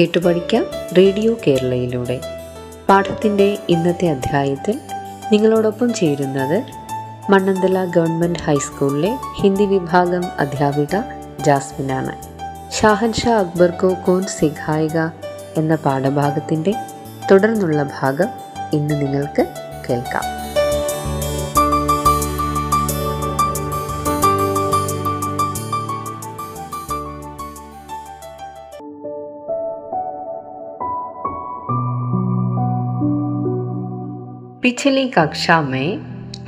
കേട്ടുപഠിക്കാം radio കേരളയിലൂടെ. പാഠത്തിന്റെ ഇന്നത്തെ അധ്യായത്തിൽ നിങ്ങളോടൊപ്പം ചേരുന്നത് മണ്ണന്തല ഗവൺമെന്റ് ഹൈസ്കൂളിലെ ഹിന്ദി വിഭാഗം അധ്യാപിക ജാസ്മിനാണ്. ഷാഹൻഷാ അക്ബർ കോ കോൻ സിഖായിക എന്ന പാഠഭാഗത്തിന്റെ തുടർന്നുള്ള ഭാഗം ഇന്ന് നിങ്ങൾക്ക് കേൾക്കാം. पिछली कक्षा में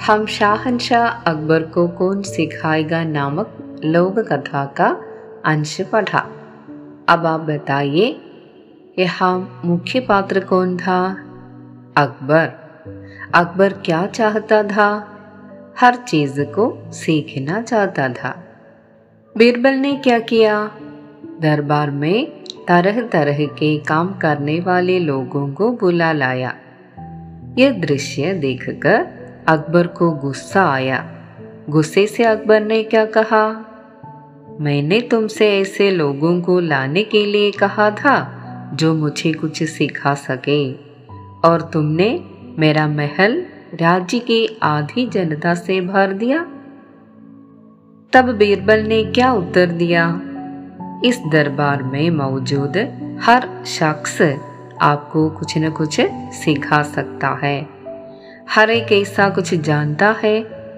हम शाहनशाह अकबर को कौन सिखाएगा नामक लोक कथा का अंश पढ़ा। अब आप बताइए, यहाँ मुख्य पात्र कौन था? अकबर। अकबर क्या चाहता था? हर चीज़ को सीखना चाहता था। बीरबल ने क्या किया? दरबार में तरह तरह के काम करने वाले लोगों को बुला लाया। यह दृश्य देखकर अकबर को गुस्सा आया। गुस्से से अकबर ने क्या कहा? मैंने तुमसे ऐसे लोगों को लाने के लिए कहा था जो मुझे कुछ सिखा सके, और तुमने मेरा महल राज्य की आधी जनता से भर दिया। तब बीरबल ने क्या उत्तर दिया? इस दरबार में मौजूद हर शख्स आपको कुछ न कुछ सिखा सकता है हर एक ऐसा कुछ जानता है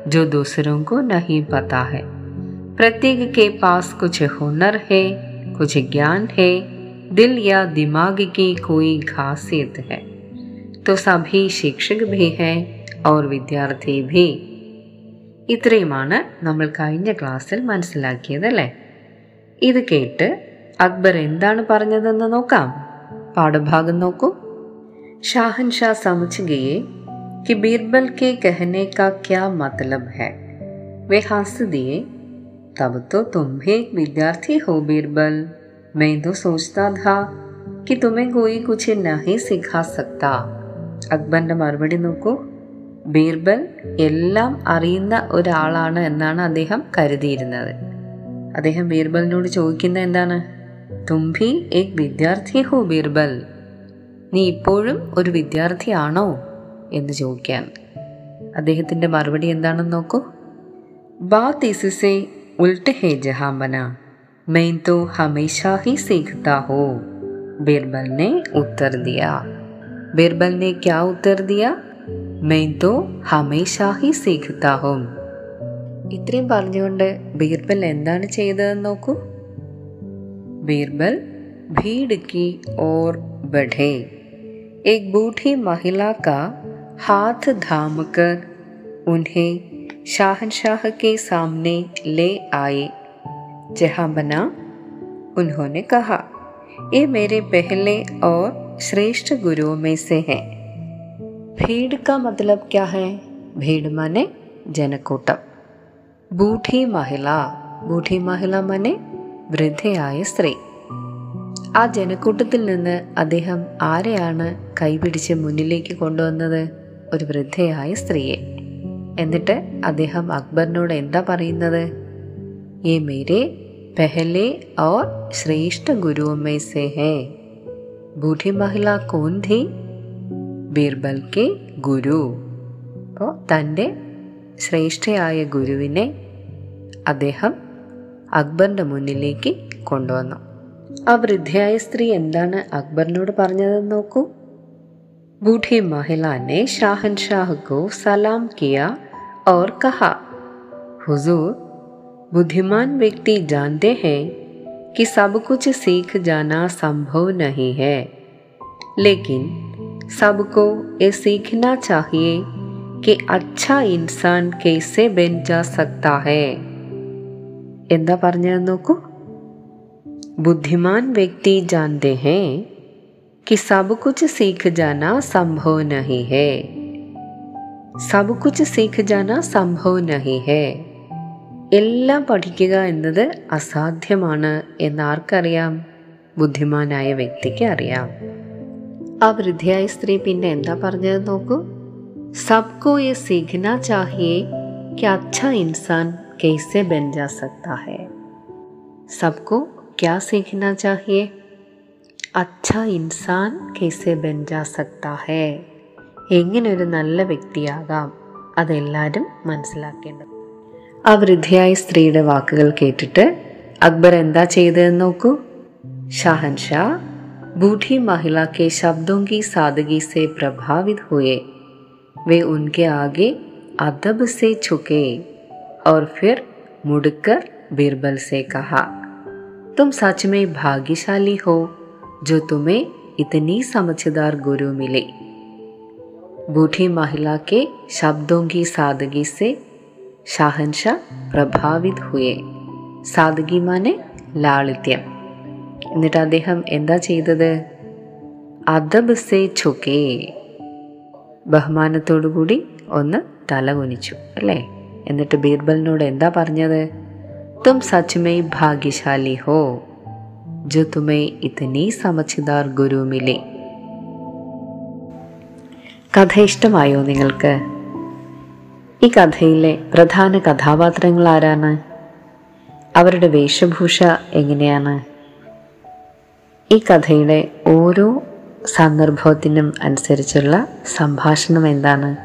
जो दूसरों को नहीं पता है प्रत्येक के पास कुछ हुनर है कुछ ज्ञान है दिल या दिमाग की कोई खासियत है तो सभी शिक्षक भी हैं और വിദ്യാർത്ഥി भी ഇത്രയുമാണ് നമ്മൾ കഴിഞ്ഞ ക്ലാസ്സിൽ മനസ്സിലാക്കിയതല്ലേ ഇത് കേട്ട് അക്ബർ എന്താണ് പറഞ്ഞതെന്ന് നോക്കാം पाठभाग नोको शाहनशाह समझ गए कि बीरबल के कहने का क्या मतलब है वे हंस दिए तब तो तुम भी एक विद्यार्थी हो बीरबल मैं तो सोचता था कि तुम्हें कोई कुछ नहीं सिखा सकता അക്ബറിന്റെ മറുപടി നോക്കൂ ബീർബൽ എല്ലാം അറിയുന്ന ഒരാളാണ് എന്നാണ് അദ്ദേഹം കരുതിയിരുന്നത് അദ്ദേഹം ബീർബലിനോട് ചോദിക്കുന്ന എന്താണ് തും ഭീ ഏക് വിദ്യാർത്ഥി ഹോ ബീർബൽ. നീ ഇപ്പോഴും ഒരു വിദ്യാർത്ഥിയാണോ? എന്ന് ചോദിക്കാൻ. അദ്ദേഹത്തിന്റെ മറുപടി എന്താണെന്ന് നോക്കൂ. ബാ തിസിസെ ഉൾട്ട് ഹേ ജഹാംബന മെയ് തോ ഹമേഷാ ഹി സീഖ്താ ഹോ. ബീർബൽ നെ ഉത്തർ ദിയ. ബീർബൽ ക്യാ ഉത്തർ ദിയ? മെയിൻ തോ ഹമേഷാ ഹി സീഖ്താ ഹോ. ഇത്രയും പറഞ്ഞുകൊണ്ട് ബീർബൽ എന്താണ് ചെയ്തതെന്ന് നോക്കൂ. बीरबल भीड़ की ओर बढ़े। एक बूढ़ी महिला का हाथ थामकर उन्हें शाहनशाह के सामने ले आए। जहाँ बना, उन्होंने कहा, ये मेरे पहले और श्रेष्ठ गुरुओं में से हैं। भीड़ का मतलब क्या है? भीड़ माने जनकोटम। बूढ़ी महिला बूढ़ी महिला माने വൃദ്ധയായ സ്ത്രീ. ആ ജനക്കൂട്ടത്തിൽ നിന്ന് അദ്ദേഹം ആരെയാണ് കൈപിടിച്ച് മുന്നിലേക്ക് കൊണ്ടുവന്നത്? ഒരു വൃദ്ധയായ സ്ത്രീയെ. എന്നിട്ട് അദ്ദേഹം അക്ബറിനോട് എന്താ പറയുന്നത്? ഏ മേരെ പെഹലെ ഓർ ശ്രേഷ്ഠ ഗുരുവമ്മേ സേ ഹേ ബൂഢി മഹിള കോന്ധി ധി ബീർബൽ കെ ഗുരു. അപ്പോൾ തന്റെ ശ്രേഷ്ഠയായ ഗുരുവിനെ അദ്ദേഹം അക്ബറിന്റെ മുന്നിലേക്ക് കൊണ്ടുവന്നു ആ വൃദ്ധയായ സ്ത്രീ എന്താണ് അക്ബറിനോട് പറഞ്ഞതെന്ന് നോക്കൂ बूढ़ी महिला ने शाहनशाह को सलाम किया और कहा हुजूर बुद्धिमान व्यक्ति जानते हैं कि सब कुछ सीख जाना संभव नहीं है लेकिन सबको ये सीखना चाहिए कि अच्छा इंसान कैसे बन जा सकता है എന്താ പറഞ്ഞത് നോക്കൂ बुद्धिमान व्यक्ति जानते हैं कि सब कुछ सीख जाना संभव नहीं है सब कुछ सीख जाना സംഭവ नहीं है എല്ലാം പഠിക്കുക എന്നത് അസാധ്യമാണ് എന്ന് ആർക്കറിയാം ബുദ്ധിമാനായ വ്യക്തിക്ക് അറിയാം ആ വൃദ്ധയായ സ്ത്രീ പിന്നെ എന്താ പറഞ്ഞത് നോക്കൂ सबको ये सीखना चाहिए कि अच्छा इंसान कैसे बन जा सकता है सबको क्या सीखना चाहिए अच्छा इंसान कैसे बन जा सकता है എങ്ങനെ ഒരു നല്ല വ്യക്തിയാകാം അതെല്ലാവരും മനസ്സിലാക്കേണ്ടത് ആ വൃദ്ധയായ സ്ത്രീയുടെ വാക്കുകൾ കേട്ടിട്ട് അക്ബർ എന്താ ചെയ്തതെന്ന് നോക്കൂ ഷാഹൻഷാ बूढ़ी महिला के शब्दों की सादगी से प्रभावित हुए वे उनके आगे अदब से झुके और फिर मुड़कर बीरबल से कहा तुम सच में भाग्यशाली हो जो तुम्हें इतनी समझदार गुरु मिले बूढ़ी महिला के शब्दों की सादगी से शाहनशाह പ്രഭാവിത് ഹുയെ സാദഗി മാനെ ലാളിത്യം എന്നിട്ട് അദ്ദേഹം എന്താ ചെയ്തത് അദബ് സേ ഛുക്കേ ബഹുമാനത്തോടുകൂടി ഒന്ന് തല കുനിച്ചു അല്ലേ എന്നിട്ട് ബീർബലിനോട് എന്താ പറഞ്ഞത്? തും സച്മേ ഭാഗ്യശാലി ഹോ ജോ തുമേ ഇതനി സമച്ചിദാർ ഗുരു കഥ ഇഷ്ടമായോ നിങ്ങൾക്ക്? ഈ കഥയിലെ പ്രധാന കഥാപാത്രങ്ങൾ ആരാണ്? അവരുടെ വേഷഭൂഷ എങ്ങനെയാണ്? ഈ കഥയുടെ ഓരോ സന്ദർഭത്തിനും അനുസരിച്ചുള്ള സംഭാഷണം എന്താണ്?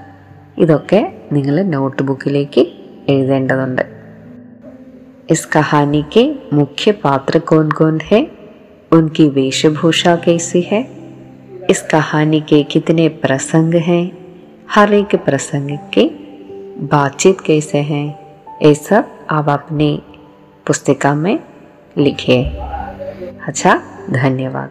ഇതൊക്കെ നിങ്ങൾ നോട്ട് ബുക്കിലേക്ക് എഴുതേണ്ടതുണ്ട് इस कहानी के मुख्य पात्र कौन कौन है उनकी वेशभूषा कैसी है इस कहानी के कितने प्रसंग हैं हर एक प्रसंग के बातचीत कैसे हैं ये सब आप अपनी पुस्तिका में लिखिए अच्छा धन्यवाद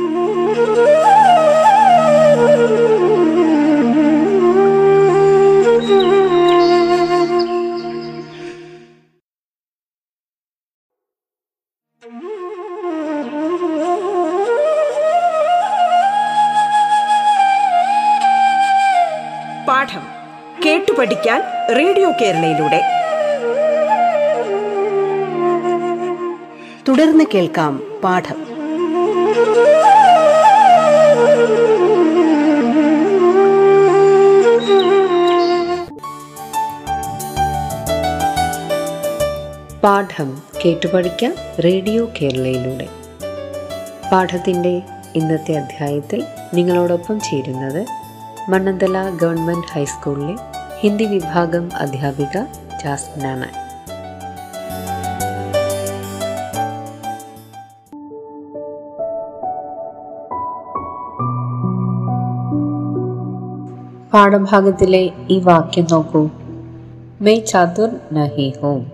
കേരളയിലൂടെ. തുടർന്ന് കേൾക്കാം പാഠം. പാഠം കേട്ടുപഠിക്കാം റേഡിയോ കേരളയിലൂടെ. പാഠത്തിന്റെ ഇന്നത്തെ അധ്യായത്തിൽ നിങ്ങളോടൊപ്പം ചേരുന്നത് മണ്ണന്തല ഗവൺമെന്റ് ഹൈസ്കൂളിലെ ഹിന്ദി വിഭാഗം അധ്യാപിക ജാസ്മിനാണ് പാഠഭാഗത്തിലെ ഈ വാക്യം നോക്കൂ. മെയ് ചാതുർ നഹി ഹോം.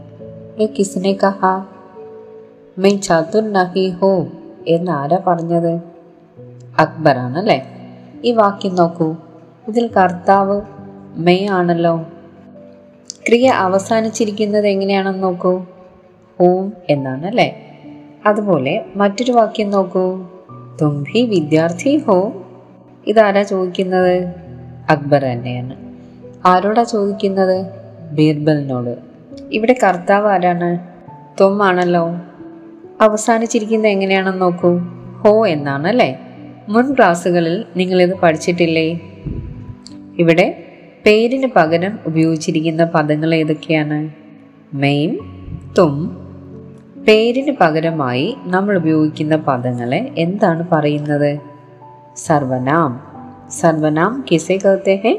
ഏ കിസിനെ കഹ? മെയ് ചാതുർ നഹി ഹോം എന്ന് ആരാ പറഞ്ഞത്? അക്ബറാണ് അല്ലേ ഈ വാക്യം നോക്കൂ. ഇതിൽ കർത്താവ് മെയ് ആണല്ലോ. ക്രിയ അവസാനിച്ചിരിക്കുന്നത് എങ്ങനെയാണെന്ന് നോക്കൂ. ഹോം എന്നാണ് അല്ലേ അതുപോലെ മറ്റൊരു വാക്യം നോക്കൂ. തുമ്പി വിദ്യാർത്ഥി ഹോ. ഇതാരാ ചോദിക്കുന്നത്? അക്ബർ തന്നെയാണ്. ആരോടാ ചോദിക്കുന്നത്? ബീർബലിനോട്. ഇവിടെ കർത്താവ് ആരാണ്? തൊമ്മാണല്ലോ ആണല്ലോ. അവസാനിച്ചിരിക്കുന്നത് എങ്ങനെയാണെന്ന് നോക്കൂ. ഹോ എന്നാണ് അല്ലേ മുൻ ക്ലാസ്സുകളിൽ നിങ്ങളിത് പഠിച്ചിട്ടില്ലേ? ഇവിടെ പേരിന് പകരം ഉപയോഗിച്ചിരിക്കുന്ന പദങ്ങൾ ഏതൊക്കെയാണ് മെയിൻ തും പേരിന് പകരമായി നമ്മൾ ഉപയോഗിക്കുന്ന പദങ്ങളെ എന്താണ് പറയുന്നത് സർവനാം സർവനാം കിസെ कहते हैं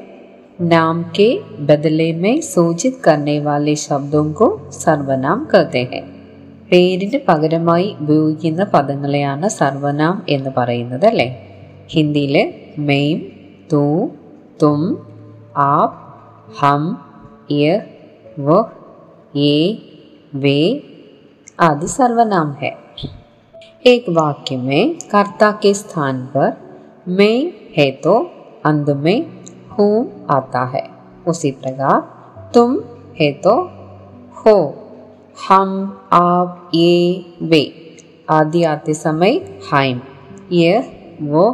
नाम के बदले में सूचित करने वाले शब्दों को സർവനാം कहते हैं പേരിന് പകരമായി ഉപയോഗിക്കുന്ന പദങ്ങളെയാണ് സർവനാം എന്ന് പറയുന്നത് അല്ലേ ഹിന്ദിയിൽ മെയിം തൂ തും आप, हम, ये वह ये, वे आदि सर्वनाम है। एक वाक्य में कर्ता के स्थान पर मैं है तो अंत में हूँ आता है। उसी प्रकार तुम है तो हो, हम, आप, ये, वे आदि आते समय हाइम यह वो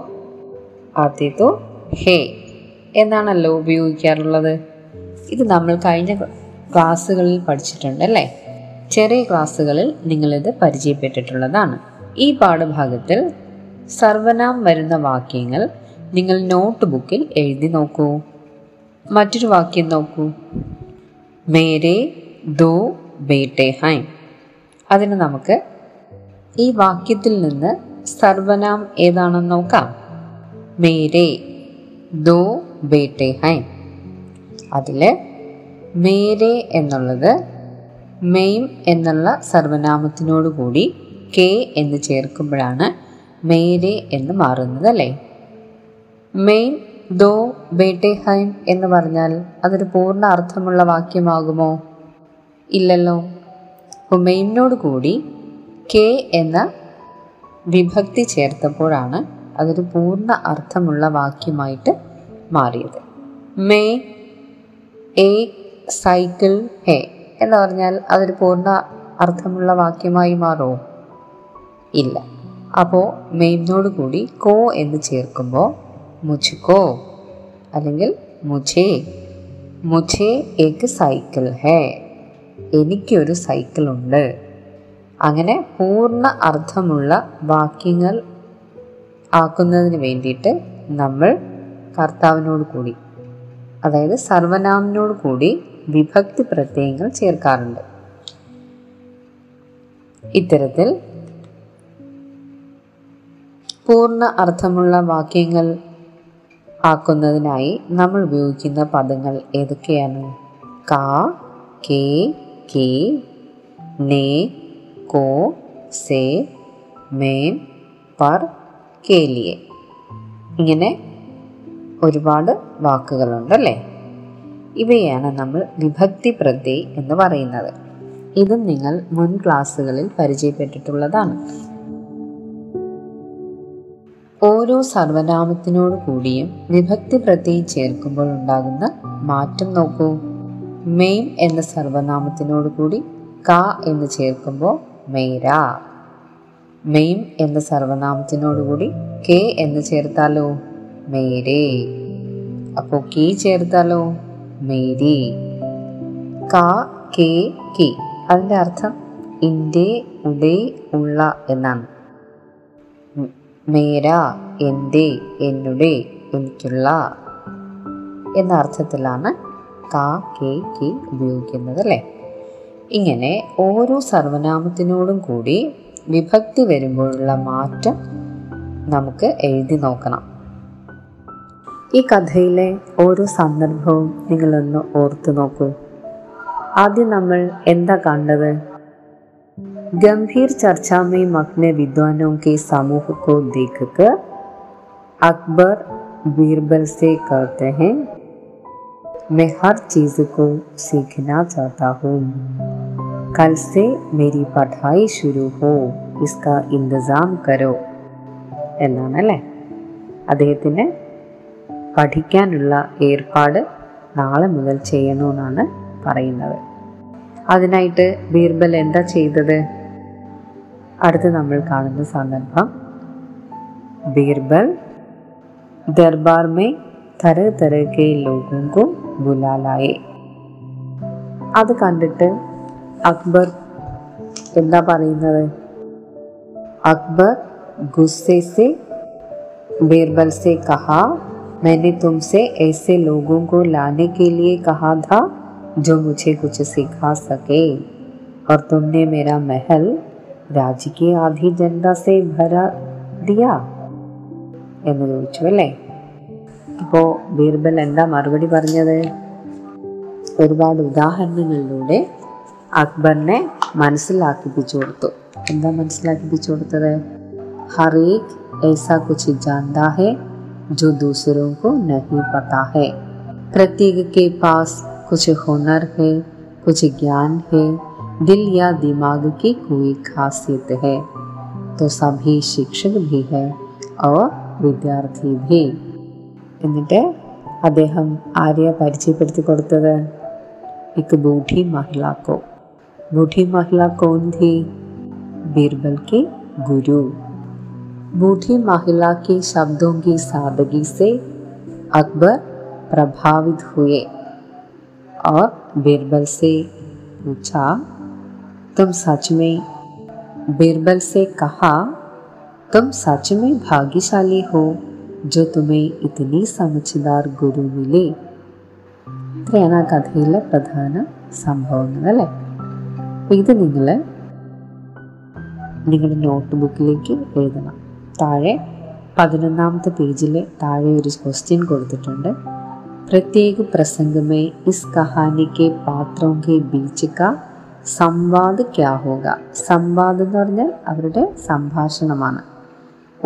आते तो है। എന്നാണല്ലോ ഉപയോഗിക്കാറുള്ളത്? ഇത് നമ്മൾ കഴിഞ്ഞ ക്ലാസ്സുകളിൽ പഠിച്ചിട്ടുണ്ട് അല്ലേ? ചെറിയ ക്ലാസ്സുകളിൽ നിങ്ങളിത് പരിചയപ്പെട്ടിട്ടുള്ളതാണ്. ഈ പാഠഭാഗത്തിൽ സർവനാം വരുന്ന വാക്യങ്ങൾ നിങ്ങൾ നോട്ട് ബുക്കിൽ എഴുതി നോക്കൂ. മറ്റൊരു വാക്യം നോക്കൂ. മേരെ ദോ ബേട്ടെ ഹൈ. അതിന് നമുക്ക് ഈ വാക്യത്തിൽ നിന്ന് സർവനാം ഏതാണെന്ന് നോക്കാം. മേരെ ദോ ബേട്ടെ ഹൈ. അതിൽ മേരെ എന്നുള്ളത് മെയിം എന്നുള്ള സർവനാമത്തിനോടുകൂടി കെ എന്ന് ചേർക്കുമ്പോഴാണ് മേരെ എന്ന് മാറുന്നത് അല്ലേ? മെയിൻ ദോ ബേട്ടെ ഹൈം എന്ന് പറഞ്ഞാൽ അതൊരു പൂർണ അർത്ഥമുള്ള വാക്യമാകുമോ? ഇല്ലല്ലോ. അപ്പോൾ മെയിനോട് കൂടി കെ എന്ന വിഭക്തി ചേർത്തപ്പോഴാണ് അതൊരു പൂർണ അർത്ഥമുള്ള വാക്യമായിട്ട് മാറിയത്. മേ എ സൈക്കിൾ ഹേ എന്ന് പറഞ്ഞാൽ അതൊരു പൂർണ അർത്ഥമുള്ള വാക്യമായി മാറുമോ ഇല്ല. അപ്പോൾ മെയിനോട് കൂടി കോ എന്ന് ചേർക്കുമ്പോൾ മുജുക്കോ അല്ലെങ്കിൽ മുജേ. മുജേ എക്ക് സൈക്കിൾ ഹേ. എനിക്കൊരു സൈക്കിളുണ്ട് അങ്ങനെ പൂർണ അർത്ഥമുള്ള വാക്യങ്ങൾ ആക്കുന്നതിന് വേണ്ടിയിട്ട് നമ്മൾ കർത്താവിനോട് കൂടി. അതായത് സർവനാമിനോട് കൂടി വിഭക്തി പ്രത്യയങ്ങൾ ചേർക്കാറുണ്ട്. ഇത്തരത്തിൽ പൂർണ അർത്ഥമുള്ള വാക്യങ്ങൾ ആക്കുന്നതിനായി നമ്മൾ ഉപയോഗിക്കുന്ന പദങ്ങൾ ഏതൊക്കെയാണ്? കാ കേ കേ നേ കോ സേ മേം പർ കേലിയെ ഇങ്ങനെ ഒരുപാട് വാക്കുകളുണ്ടല്ലേ? ഇവയാണ് നമ്മൾ വിഭക്തി പ്രത്യേ എന്ന് പറയുന്നത്. ഇതും നിങ്ങൾ മുൻ ക്ലാസ്സുകളിൽ പരിചയപ്പെട്ടിട്ടുള്ളതാണ്. ഓരോ സർവനാമത്തിനോട് കൂടിയും വിഭക്തി പ്രത്യയം ചേർക്കുമ്പോൾ ഉണ്ടാകുന്ന മാറ്റം നോക്കൂ. മെയിം എന്ന സർവനാമത്തിനോട് കൂടി ക എന്ന് ചേർക്കുമ്പോൾ മെയ്ര. മെയിം എന്ന സർവനാമത്തിനോട് കൂടി കെ എന്ന് ചേർത്താലോ? മേരേ. അപ്പോൾ കീ ചേർത്താലോ? മേരി. കാ കെ കി. അതിന്റെ അർത്ഥം ഇന്റെ ഉടേ ഉള്ള എന്നാണ്. മേര എന്റെ എന്നുടെ എനിക്കുള്ള എന്ന അർത്ഥത്തിലാണ് കാ കെ കി ഉപയോഗിക്കുന്നത് അല്ലേ? ഇങ്ങനെ ഓരോ സർവനാമത്തിനോടും കൂടി വിഭക്തി വരുമ്പോഴുള്ള മാറ്റം നമുക്ക് എഴുതി നോക്കണം. ഈ കഥയിലെ ഓരോ സന്ദർഭവും നിങ്ങളൊന്ന് ഓർത്തു നോക്കൂ ആദ്യം നമ്മൾ എന്താ കണ്ടത് गंभीर चर्चा में मग्न विद्वानों के समूह को देखकर अकबर बीरबल से कहते हैं मैं हर चीज को सीखना चाहता हूँ कल से मेरी पढ़ाई शुरू हो इसका इंतजाम करो എന്നാണ് അല്ലേ അദ്ദേഹത്തിന് പഠിക്കാനുള്ള ഏർപ്പാട് നാളെ മുതൽ ചെയ്യണമെന്നാണ് പറയുന്നത്. അതിനായിട്ട് ബീർബൽ എന്താ ചെയ്തത്? അടുത്ത് നമ്മൾ കാണുന്ന സന്ദർഭം. ബീർബൽ ദർബാർ മേ തര തര ലോകങ്കും ലോകോങ്കും അത് കണ്ടിട്ട് അക്ബർ എന്താ പറയുന്നത്? അക്ബർ ഗുസ്സേ സെ ബീർബൽ സെ കഹാ मैंने तुमसे ऐसे लोगों को लाने के लिए कहा था जो मुझे कुछ सिखा सके और तुमने मेरा महल राज्य की आधी जनता से भरा दिया എന്ന് ചോദിച്ചു അല്ലേ ഇപ്പോൾ ബീർബൽ എന്താ മറുപടി പറഞ്ഞത് ഒരുപാട് ഉദാഹരണങ്ങളിലൂടെ അക്ബറിനെ മനസ്സിലാക്കിപ്പിച്ചു കൊടുത്തു എന്താ മനസ്സിലാക്കിപ്പിച്ചു കൊടുത്തത് हर एक ऐसा कुछ जानता है जो दूसरों को नहीं पता है प्रत्येक के पास कुछ हुनर है कुछ ज्ञान है दिल या दिमाग की कोई खासियत है तो सभी शिक्षक भी है और വിദ്യാർത്ഥി ഭി എന്നിട്ട് അദ്ദേഹം ആര്യ പരിചയപ്പെടുത്തി കൊടുത്തത് एक बूढ़ी महिला को बूढ़ी महिला कौन थी बीरबल के गुरु बूढ़ी महिला के शब्दों की सादगी से अकबर प्रभावित हुए और बीरबल से पूछा तुम सच में बीरबल से कहा तुम सच में भाग्यशाली हो जो तुम्हें इतनी समझदार गुरु मिले ഇത്രയാണ് ആ കഥയിലെ പ്രധാന സംഭവങ്ങൾ അല്ലേ അപ്പം ഇത് നിങ്ങൾ നിങ്ങളുടെ നോട്ട് ബുക്കിലേക്ക് എഴുതണം താഴെ പതിനൊന്നാമത്തെ പേജിൽ താഴെ ഒരു ക്വസ്റ്റ്യൻ കൊടുത്തിട്ടുണ്ട്. പ്രത്യേക പ്രസംഗമേ ഇസ് കഹാനിക്ക് പാത്രം കെ ബീച്ച് കാ സംവാദ് ക്യാ സംവാദ് എന്ന് പറഞ്ഞാൽ അവരുടെ സംഭാഷണമാണ്.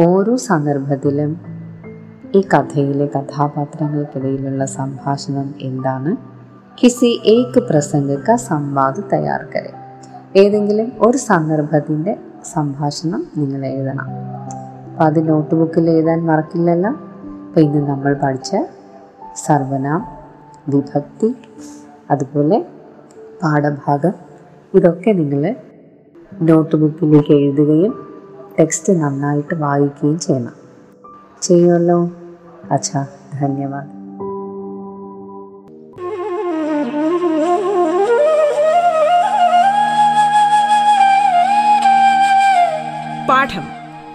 ഓരോ സന്ദർഭത്തിലും ഈ കഥയിലെ കഥാപാത്രങ്ങൾക്കിടയിലുള്ള സംഭാഷണം എന്താണ്? കിസി ഏക് പ്രസംഗക്ക സംവാദ് തയ്യാർ ഏതെങ്കിലും ഒരു സന്ദർഭത്തിന്റെ സംഭാഷണം നിങ്ങൾ എഴുതണം. അപ്പം അത് നോട്ട് ബുക്കിൽ എഴുതാൻ മറക്കില്ലല്ലോ. അപ്പം ഇന്ന് നമ്മൾ പഠിച്ച സർവനാം വിഭക്തി അതുപോലെ പാഠഭാഗം. ഇതൊക്കെ നിങ്ങൾ നോട്ട് ബുക്കിലേക്ക് എഴുതുകയും ടെക്സ്റ്റ് നന്നായിട്ട് വായിക്കുകയും ചെയ്യണം. ചെയ്യുമല്ലോ? അച്ഛാ ധന്യവാദം. പാഠം.